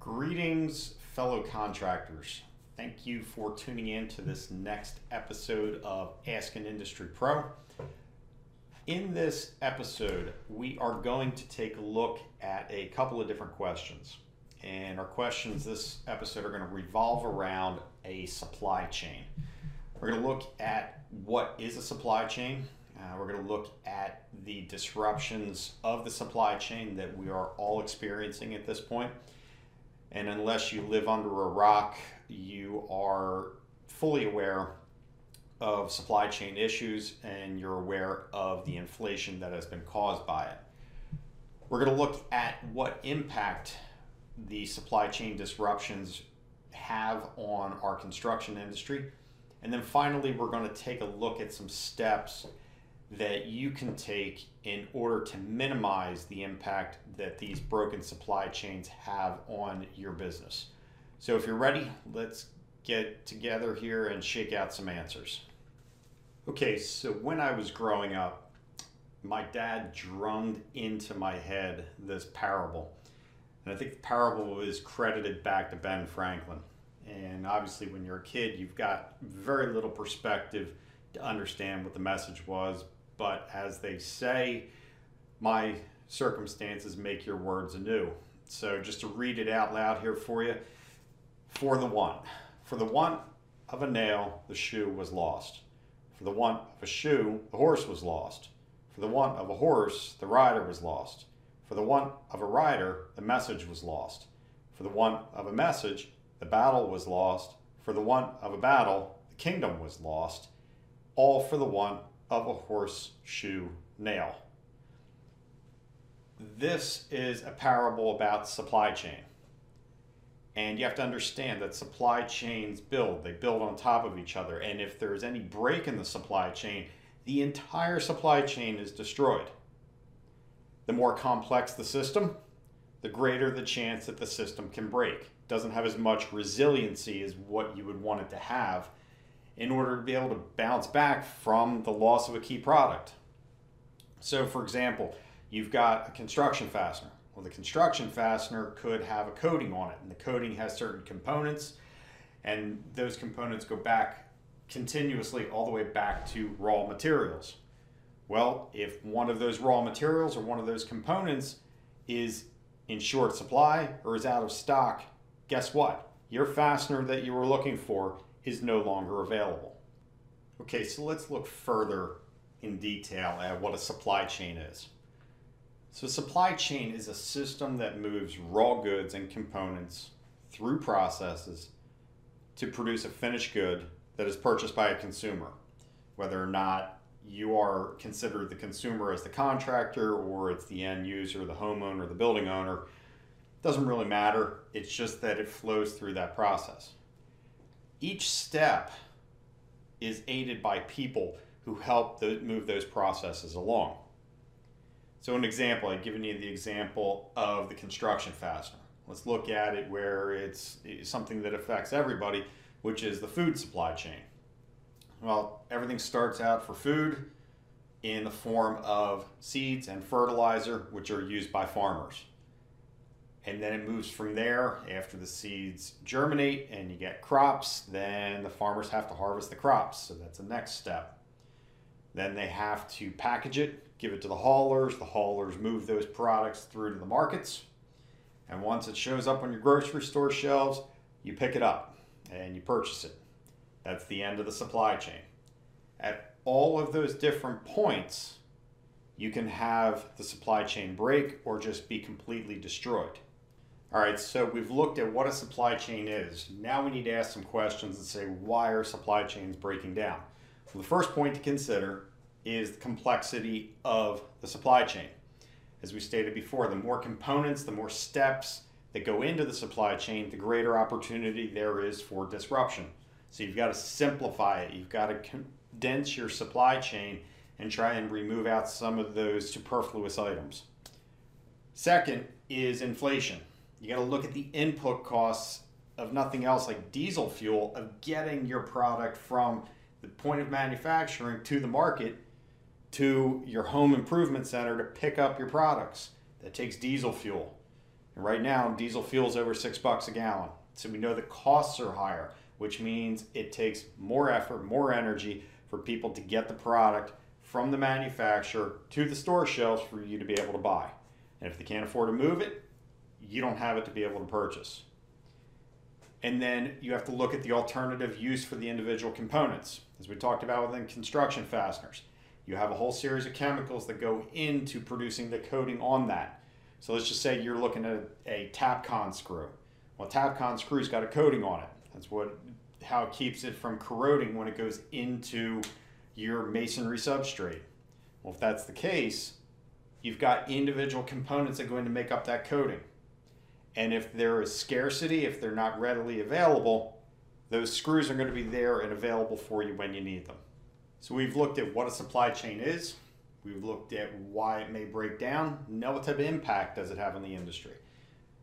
Greetings, fellow contractors. Thank you for tuning in to this next episode of Ask an Industry Pro. In this episode, we are going to take a look at a couple of different questions. And our questions this episode are going to revolve around a supply chain. We're going to look at what is a supply chain. Uh, we're going to look at the disruptions of the supply chain that we are all experiencing at this point. And unless you live under a rock, you are fully aware of supply chain issues and you're aware of the inflation that has been caused by it. We're going to look at what impact the supply chain disruptions have on our construction industry. And then finally, we're going to take a look at some steps that you can take in order to minimize the impact that these broken supply chains have on your business. So, if you're ready, let's get together here and shake out some answers. Okay, so when I was growing up, my dad drummed into my head this parable. And I think the parable is credited back to Ben Franklin. And obviously, when you're a kid, you've got very little perspective to understand what the message was, but as they say, my circumstances make your words anew. So just to read it out loud here for you. For the one, for the want of a nail, the shoe was lost. For the want of a shoe, the horse was lost. For the want of a horse, the rider was lost. For the want of a rider, the message was lost. For the want of a message, the battle was lost. For the want of a battle, the kingdom was lost. All for the want of a horseshoe nail. This is a parable about supply chain. And you have to understand that supply chains build, they build on top of each other. And if there's any break in the supply chain, the entire supply chain is destroyed. The more complex the system, the greater the chance that the system can break. It doesn't have as much resiliency as what you would want it to have in order to be able to bounce back from the loss of a key product. So, for example, you've got a construction fastener. Well, the construction fastener could have a coating on it, and the coating has certain components, and those components go back continuously all the way back to raw materials. Well, if one of those raw materials or one of those components is in short supply or is out of stock, guess what? Your fastener that you were looking for is no longer available. Okay, so let's look further in detail at what a supply chain is. So, supply chain is a system that moves raw goods and components through processes to produce a finished good that is purchased by a consumer, whether or not you are considered the consumer as the contractor or it's the end user, the homeowner, the building owner. Doesn't really matter. It's just that it flows through that process each step is aided by people who help move those processes along. So, an example, I've given you the example of the construction fastener. Let's look at it where it's something that affects everybody, which is the food supply chain. Well, everything starts out for food in the form of seeds and fertilizer, which are used by farmers and then it moves from there. After the seeds germinate and you get crops then the farmers have to harvest the crops. So that's the next step. Then they have to package it give it to the haulers. The haulers move those products through to the markets. And once it shows up on your grocery store shelves you pick it up and you purchase it. That's the end of the supply chain. At all of those different points you can have the supply chain break or just be completely destroyed all right, so we've looked at what a supply chain is. Now we need to ask some questions and say, why are supply chains breaking down? The first point to consider is the complexity of the supply chain. As we stated before, the more components, the more steps that go into the supply chain, the greater opportunity there is for disruption. So you've got to simplify it. You've got to condense your supply chain and try and remove out some of those superfluous items. Second is inflation you got to look at the input costs of nothing else like diesel fuel of getting your product from the point of manufacturing to the market to your home improvement center to pick up your products. That takes diesel fuel. And right now, diesel fuel is over six bucks a gallon. So we know the costs are higher, which means it takes more effort, more energy for people to get the product from the manufacturer to the store shelves for you to be able to buy. And if they can't afford to move it, you don't have it to be able to purchase. And then you have to look at the alternative use for the individual components. As we talked about within construction fasteners, you have a whole series of chemicals that go into producing the coating on that. So let's just say you're looking at a Tapcon screw. Well, Tapcon screw's got a coating on it. That's what how it keeps it from corroding when it goes into your masonry substrate. Well, if that's the case, you've got individual components that go in to make up that coating. And if there is scarcity, if they're not readily available, those screws are going to be there and available for you when you need them. So we've looked at what a supply chain is. We've looked at why it may break down. Now what type of impact does it have on the industry?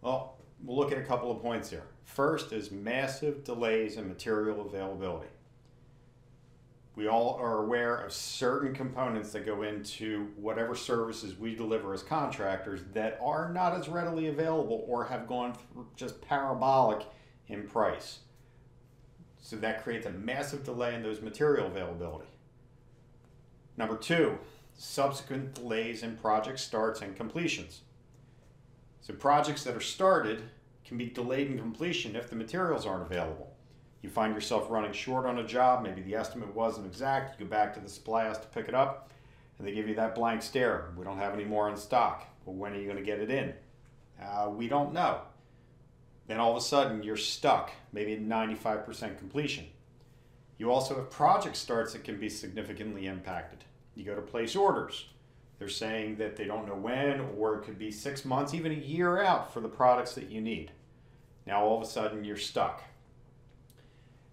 Well, we'll look at a couple of points here. First is massive delays in material availability. We all are aware of certain components that go into whatever services we deliver as contractors that are not as readily available or have gone just parabolic in price. So that creates a massive delay in those material availability. Number two, subsequent delays in project starts and completions. So projects that are started can be delayed in completion if the materials aren't available. You find yourself running short on a job, maybe the estimate wasn't exact, you go back to the supply house to pick it up, and they give you that blank stare. We don't have any more in stock. Well, when are you going to get it in? Uh, we don't know. Then all of a sudden you're stuck, maybe at 95% completion. You also have project starts that can be significantly impacted. You go to place orders. They're saying that they don't know when, or it could be six months, even a year out for the products that you need. Now all of a sudden you're stuck.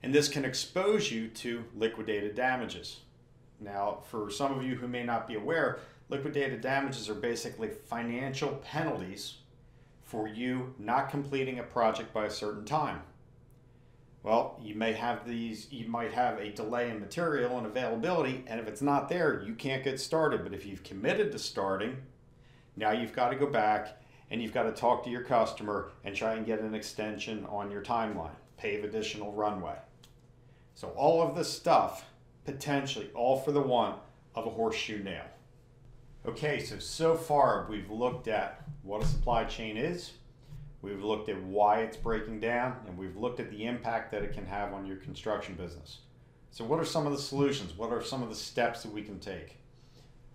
And this can expose you to liquidated damages. Now, for some of you who may not be aware, liquidated damages are basically financial penalties for you not completing a project by a certain time. Well, you may have these, you might have a delay in material and availability, and if it's not there, you can't get started. But if you've committed to starting, now you've got to go back and you've got to talk to your customer and try and get an extension on your timeline, pave additional runway. So all of this stuff, potentially, all for the want of a horseshoe nail. Okay, so so far we've looked at what a supply chain is, we've looked at why it's breaking down, and we've looked at the impact that it can have on your construction business. So what are some of the solutions? What are some of the steps that we can take?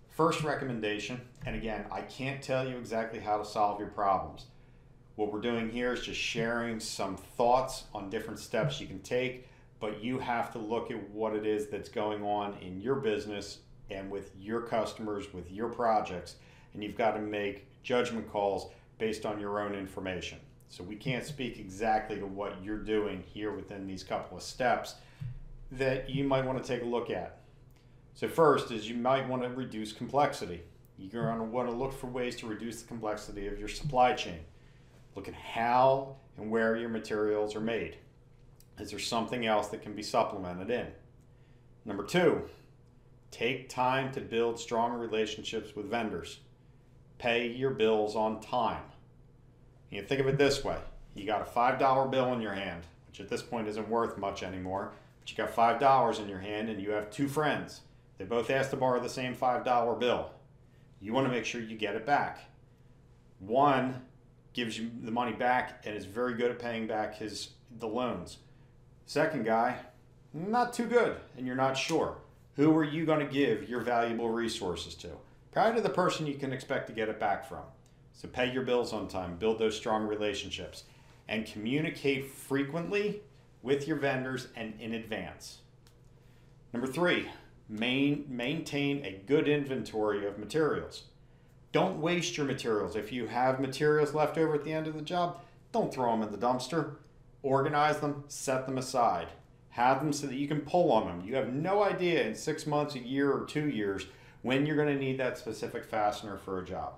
First recommendation, and again, I can't tell you exactly how to solve your problems. What we're doing here is just sharing some thoughts on different steps you can take but you have to look at what it is that's going on in your business and with your customers, with your projects, and you've got to make judgment calls based on your own information. So we can't speak exactly to what you're doing here within these couple of steps that you might want to take a look at. So first is you might want to reduce complexity. You're going to want to look for ways to reduce the complexity of your supply chain. Look at how and where your materials are made. Is there something else that can be supplemented in? Number two, take time to build strong relationships with vendors. Pay your bills on time. You think of it this way you got a $5 bill in your hand, which at this point isn't worth much anymore, but you got $5 in your hand and you have two friends. They both asked to borrow the same $5 bill. You want to make sure you get it back. One gives you the money back and is very good at paying back his the loans. Second guy, not too good, and you're not sure. Who are you going to give your valuable resources to? Probably to the person you can expect to get it back from. So pay your bills on time, build those strong relationships, and communicate frequently with your vendors and in advance. Number three, main, maintain a good inventory of materials. Don't waste your materials. If you have materials left over at the end of the job, don't throw them in the dumpster organize them, set them aside, have them so that you can pull on them. You have no idea in six months, a year, or two years when you're going to need that specific fastener for a job.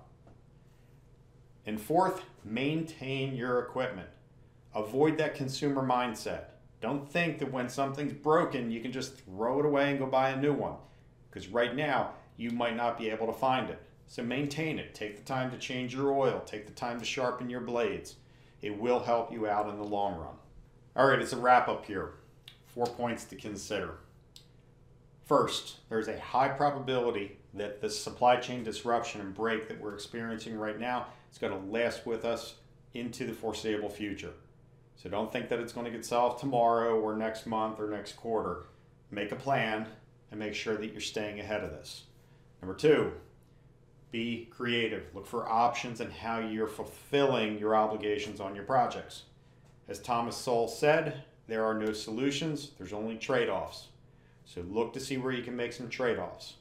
And fourth, maintain your equipment. Avoid that consumer mindset. Don't think that when something's broken, you can just throw it away and go buy a new one. Because right now, you might not be able to find it. So maintain it. Take the time to change your oil. Take the time to sharpen your blades. It will help you out in the long run. All right, it's a wrap up here. Four points to consider. First, there's a high probability that the supply chain disruption and break that we're experiencing right now is going to last with us into the foreseeable future. So don't think that it's going to get solved tomorrow or next month or next quarter. Make a plan and make sure that you're staying ahead of this. Number two, be creative. Look for options and how you're fulfilling your obligations on your projects. As Thomas Sowell said, there are no solutions, there's only trade offs. So look to see where you can make some trade offs.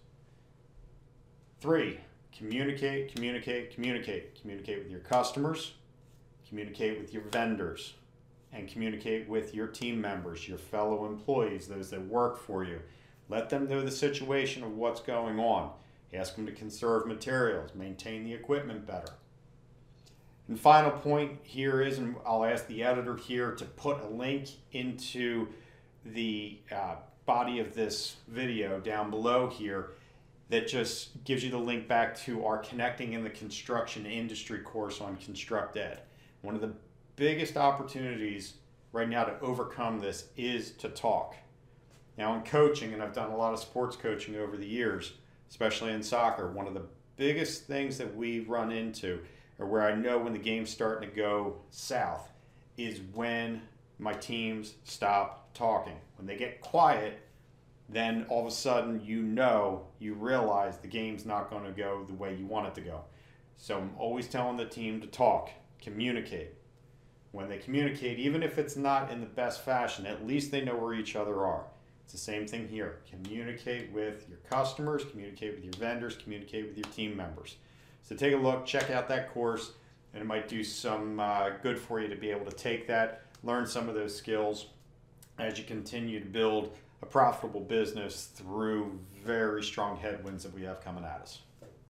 Three, communicate, communicate, communicate. Communicate with your customers, communicate with your vendors, and communicate with your team members, your fellow employees, those that work for you. Let them know the situation of what's going on. Ask them to conserve materials, maintain the equipment better. And final point here is, and I'll ask the editor here to put a link into the uh, body of this video down below here that just gives you the link back to our Connecting in the Construction Industry course on Construct Ed. One of the biggest opportunities right now to overcome this is to talk. Now, in coaching, and I've done a lot of sports coaching over the years, especially in soccer, one of the biggest things that we run into, or where I know when the game's starting to go south, is when my teams stop talking. When they get quiet, then all of a sudden you know, you realize the game's not going to go the way you want it to go. So I'm always telling the team to talk, communicate. When they communicate, even if it's not in the best fashion, at least they know where each other are. It's the same thing here. Communicate with your customers, communicate with your vendors, communicate with your team members. So take a look, check out that course, and it might do some uh, good for you to be able to take that, learn some of those skills as you continue to build a profitable business through very strong headwinds that we have coming at us.